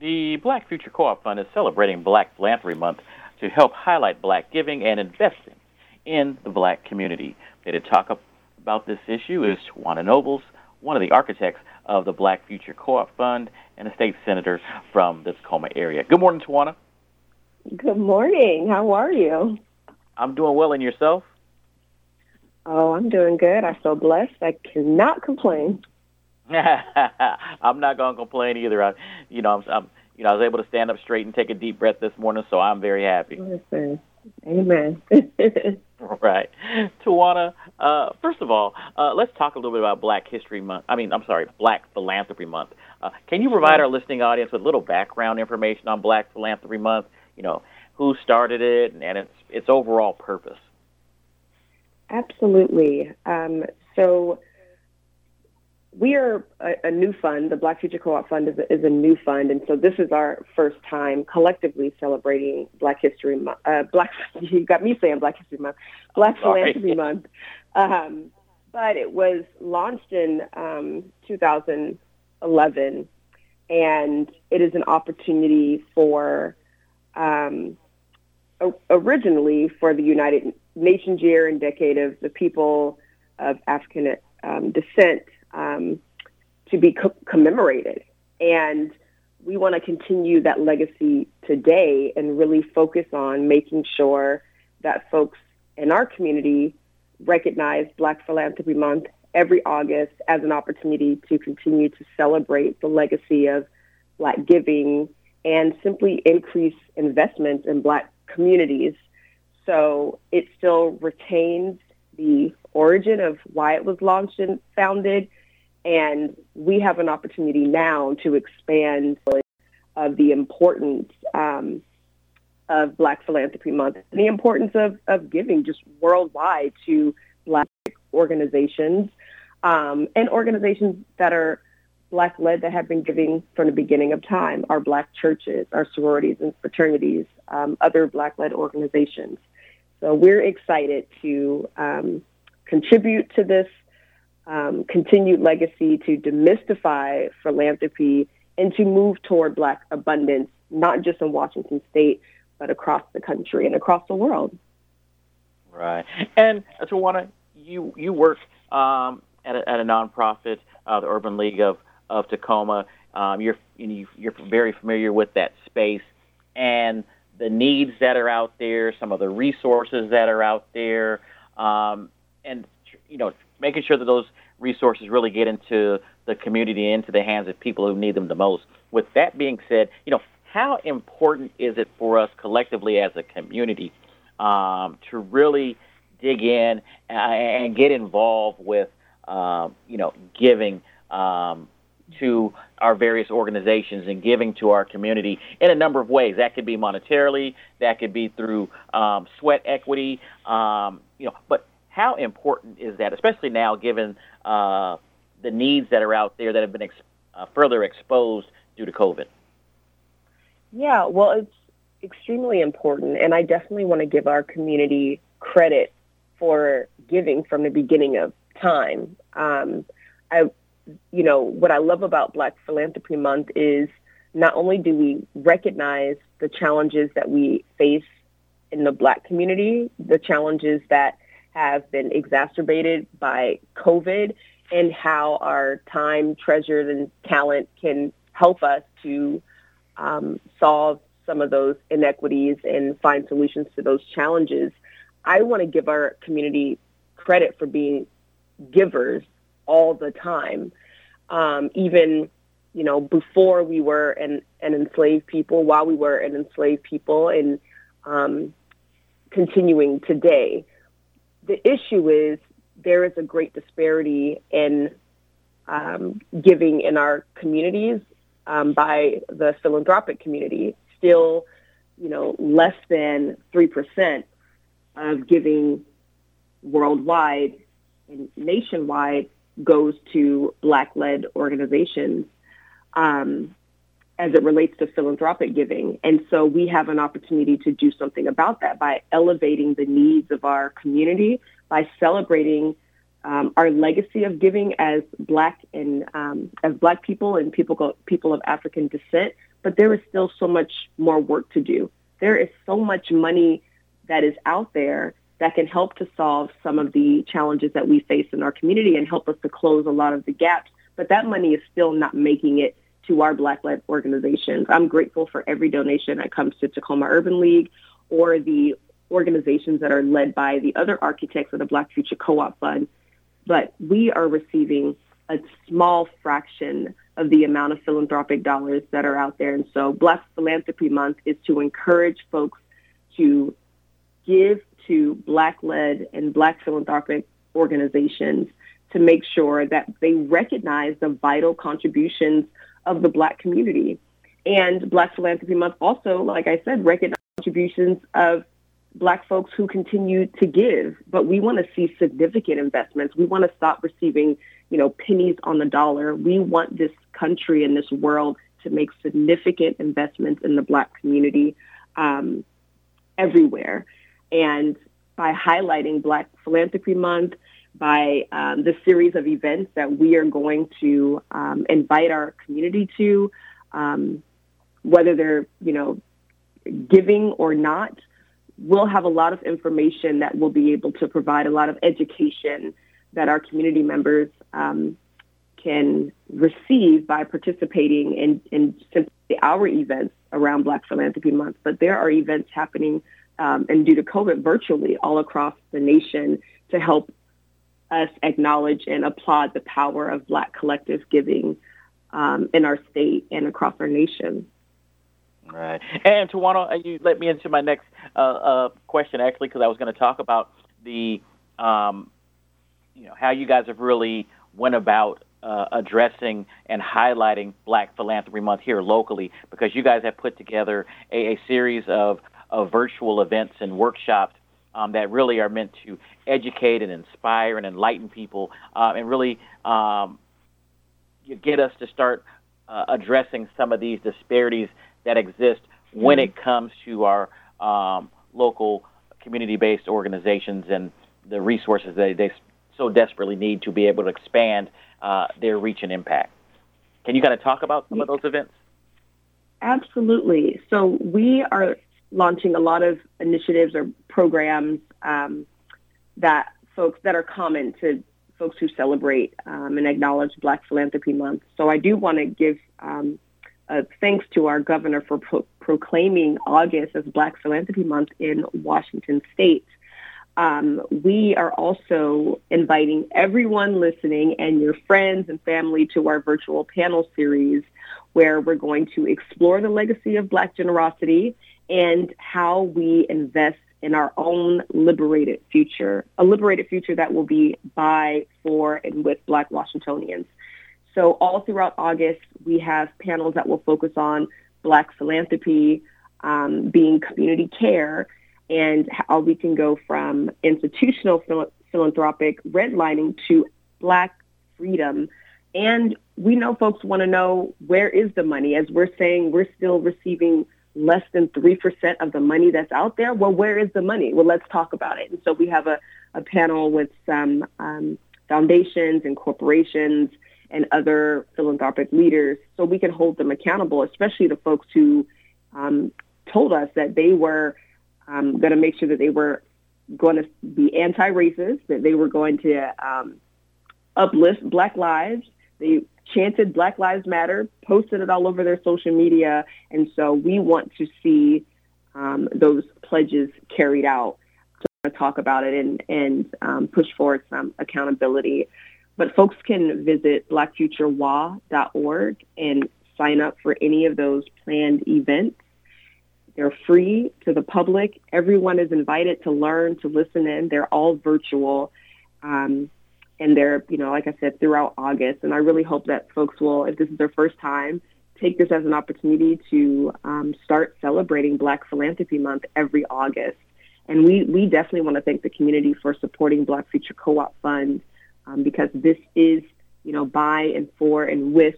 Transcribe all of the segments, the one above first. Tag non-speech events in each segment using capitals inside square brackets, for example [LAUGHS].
The Black Future Co-op Fund is celebrating Black Philanthropy Month to help highlight black giving and investing in the black community. Here to talk about this issue is T'wina Nobles, one of the architects of the Black Future Co-op Fund and a state senator from the Tacoma area. Good morning, Tawana. Good morning. How are you? I'm doing well, and yourself? Oh, I'm doing good. I feel blessed. I cannot complain. [LAUGHS] I'm not going to complain either. I, you know, I'm, I'm, you know, I was able to stand up straight and take a deep breath this morning, so I'm very happy. Listen. Amen. [LAUGHS] right. T'wina, uh, first of all, uh, let's talk a little bit about Black History Month. I mean, I'm sorry, Black Philanthropy Month. Uh, can you provide our listening audience with a little background information on Black Philanthropy Month? You know, who started it and its its overall purpose? Absolutely. Um, so we are a, a, new fund. The Black Future Co-op Fund is a, is a, new fund, and so this is our first time collectively celebrating Black History Month. Uh, Black, [LAUGHS] you got me saying Black History Month, Black Philanthropy Month. Um, but it was launched in um, 2011, and it is an opportunity for um, originally for the United Nations Year and Decade of the People of African um, Descent um, to be co- commemorated. And we want to continue that legacy today and really focus on making sure that folks in our community recognize Black Philanthropy Month every August as an opportunity to continue to celebrate the legacy of Black giving and simply increase investments in Black communities. So it still retains the origin of why it was launched and founded, and we have an opportunity now to expand of the importance um, of Black Philanthropy Month the importance of, of giving just worldwide to Black organizations um, and organizations that are Black led that have been giving from the beginning of time, our Black churches, our sororities and fraternities, um, other Black led organizations. So we're excited to um, contribute to this um, continued legacy to demystify philanthropy and to move toward Black abundance, not just in Washington State, but across the country and across the world. Right. And T'wina, you you work um, at, a, at a nonprofit, uh, the Urban League of of Tacoma. Um, you're you're very familiar with that space and the needs that are out there, some of the resources that are out there, um, and you know making sure that those resources really get into the community, into the hands of people who need them the most. With that being said, you know, how important is it for us collectively as a community um, to really dig in uh, and get involved with, uh, you know, giving um, to our various organizations and giving to our community in a number of ways. That could be monetarily, that could be through um, sweat equity, um, you know, but how important is that, especially now given uh, the needs that are out there that have been ex- uh, further exposed due to COVID? Yeah, well, it's extremely important, and I definitely want to give our community credit for giving from the beginning of time. Um, I, you know, what I love about Black Philanthropy Month is not only do we recognize the challenges that we face in the Black community, the challenges that have been exacerbated by COVID and how our time, treasure, and talent can help us to um, solve some of those inequities and find solutions to those challenges. I want to give our community credit for being givers all the time, um, even you know before we were an, an enslaved people, while we were an enslaved people, and um, continuing today. The issue is there is a great disparity in um, giving in our communities um, by the philanthropic community. Still, you know, less than three percent of giving worldwide and nationwide goes to black-led organizations. Um, as it relates to philanthropic giving. And so we have an opportunity to do something about that by elevating the needs of our community, by celebrating um, our legacy of giving as black and um, as black people and people people of African descent. But there is still so much more work to do. There is so much money that is out there that can help to solve some of the challenges that we face in our community and help us to close a lot of the gaps. But that money is still not making it to our Black-led organizations. I'm grateful for every donation that comes to Tacoma Urban League or the organizations that are led by the other architects of the Black Future Co-op Fund. But we are receiving a small fraction of the amount of philanthropic dollars that are out there. And so Black Philanthropy Month is to encourage folks to give to Black-led and Black philanthropic organizations to make sure that they recognize the vital contributions of the Black community. And Black Philanthropy Month also, like I said, recognizes contributions of Black folks who continue to give. But we want to see significant investments. We want to stop receiving, you know, pennies on the dollar. We want this country and this world to make significant investments in the Black community um, everywhere. And by highlighting Black Philanthropy Month, by um, the series of events that we are going to um, invite our community to, um, whether they're you know giving or not. We'll have a lot of information that we'll be able to provide a lot of education that our community members um, can receive by participating in, in simply our events around Black Philanthropy Month. But there are events happening um, and due to COVID virtually all across the nation to help us acknowledge and applaud the power of Black collective giving um, in our state and across our nation. Right. And T'wina, uh, you let me into my next uh, uh, question actually, because I was going to talk about the, um, you know, how you guys have really went about uh, addressing and highlighting Black Philanthropy Month here locally, because you guys have put together a, a series of, of virtual events and workshops um, that really are meant to educate and inspire and enlighten people uh, and really um, get us to start uh, addressing some of these disparities that exist when mm-hmm. it comes to our um, local community-based organizations and the resources that they so desperately need to be able to expand uh, their reach and impact. Can you kind of talk about some of those events? Absolutely. So we are launching a lot of initiatives or programs um, that folks that are common to folks who celebrate um, and acknowledge Black Philanthropy Month. So I do want to give um, thanks to our governor for pro- proclaiming August as Black Philanthropy Month in Washington State. Um, we are also inviting everyone listening and your friends and family to our virtual panel series where we're going to explore the legacy of Black generosity and how we invest in our own liberated future, a liberated future that will be by, for, and with Black Washingtonians. So all throughout August, we have panels that will focus on Black philanthropy, um, being community care, and how we can go from institutional phil- philanthropic redlining to Black freedom. And we know folks want to know where is the money. As we're saying, we're still receiving less than 3% of the money that's out there. Well, where is the money? Well, let's talk about it. And so we have a, a panel with some um, foundations and corporations and other philanthropic leaders so we can hold them accountable, especially the folks who um, told us that they were um, going to make sure that they were going to be anti-racist, that they were going to um, uplift Black lives. They chanted Black Lives Matter, posted it all over their social media, and so we want to see um, those pledges carried out. To talk about it and and um, push forward some accountability. But folks can visit blackfuturewa.org and sign up for any of those planned events. They're free to the public. Everyone is invited to learn, to listen in. They're all virtual. Um, and they're, you know, like I said, throughout August. And I really hope that folks will, if this is their first time, take this as an opportunity to um, start celebrating Black Philanthropy Month every August. And we, we definitely want to thank the community for supporting Black Future Co-op Fund um, because this is, you know, by and for and with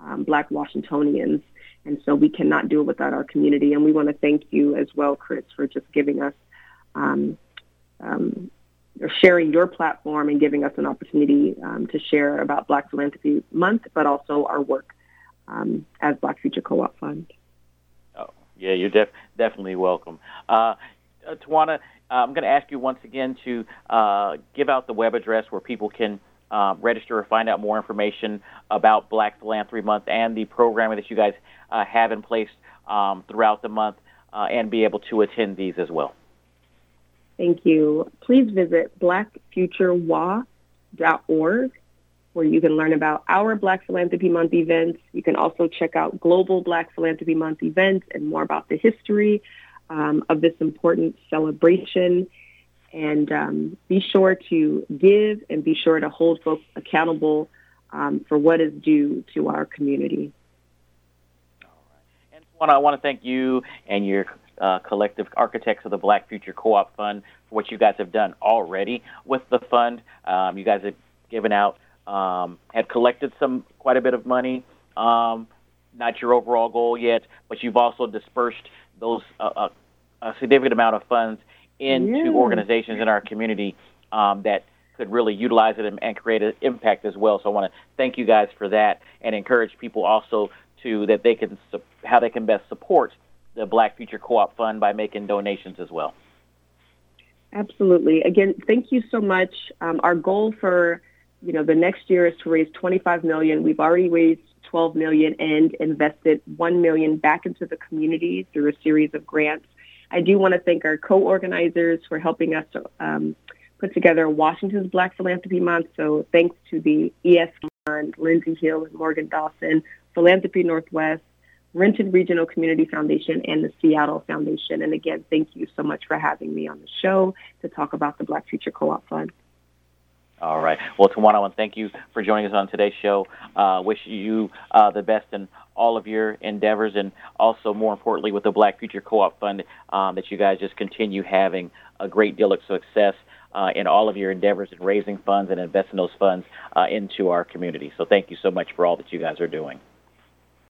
um, Black Washingtonians. And so we cannot do it without our community. And we want to thank you as well, Chris, for just giving us um, um, sharing your platform and giving us an opportunity um, to share about Black Philanthropy Month, but also our work um, as Black Future Co-op Fund. Oh, yeah, you're def- definitely welcome. Uh, uh T'wina, uh, I'm going to ask you once again to uh, give out the web address where people can uh, register or find out more information about Black Philanthropy Month and the programming that you guys uh, have in place um, throughout the month and be able to attend these as well. Thank you. Please visit blackfuturewa.org where you can learn about our Black Philanthropy Month events. You can also check out global Black Philanthropy Month events and more about the history um, of this important celebration. And um, be sure to give and be sure to hold folks accountable um, for what is due to our community. All right. And I want to thank you and your uh, collective architects of the Black Future Co-op Fund for what you guys have done already with the fund. Um, you guys have given out, um, have collected some quite a bit of money. Um, not your overall goal yet, but you've also dispersed those uh, uh, a significant amount of funds into yeah. organizations in our community um, that could really utilize it and, and create an impact as well. So I want to thank you guys for that and encourage people also to that they can how they can best support the Black Future Co-op Fund by making donations as well. Absolutely. Again, thank you so much. Um, our goal for you know the next year is to raise 25 million. We've already raised 12 million and invested 1 million back into the community through a series of grants. I do want to thank our co-organizers for helping us um, put together Washington's Black Philanthropy Month. So thanks to the ES Fund, Lindsay Hill and Morgan Dawson, Philanthropy Northwest, Renton Regional Community Foundation, and the Seattle Foundation. And again, thank you so much for having me on the show to talk about the Black Future Co-op Fund. All right. Well, T'wina, I want to thank you for joining us on today's show. Uh, wish you uh, the best in all of your endeavors, and also, more importantly, with the Black Future Co-op Fund, um, that you guys just continue having a great deal of success uh, in all of your endeavors in raising funds and investing those funds uh, into our community. So, thank you so much for all that you guys are doing.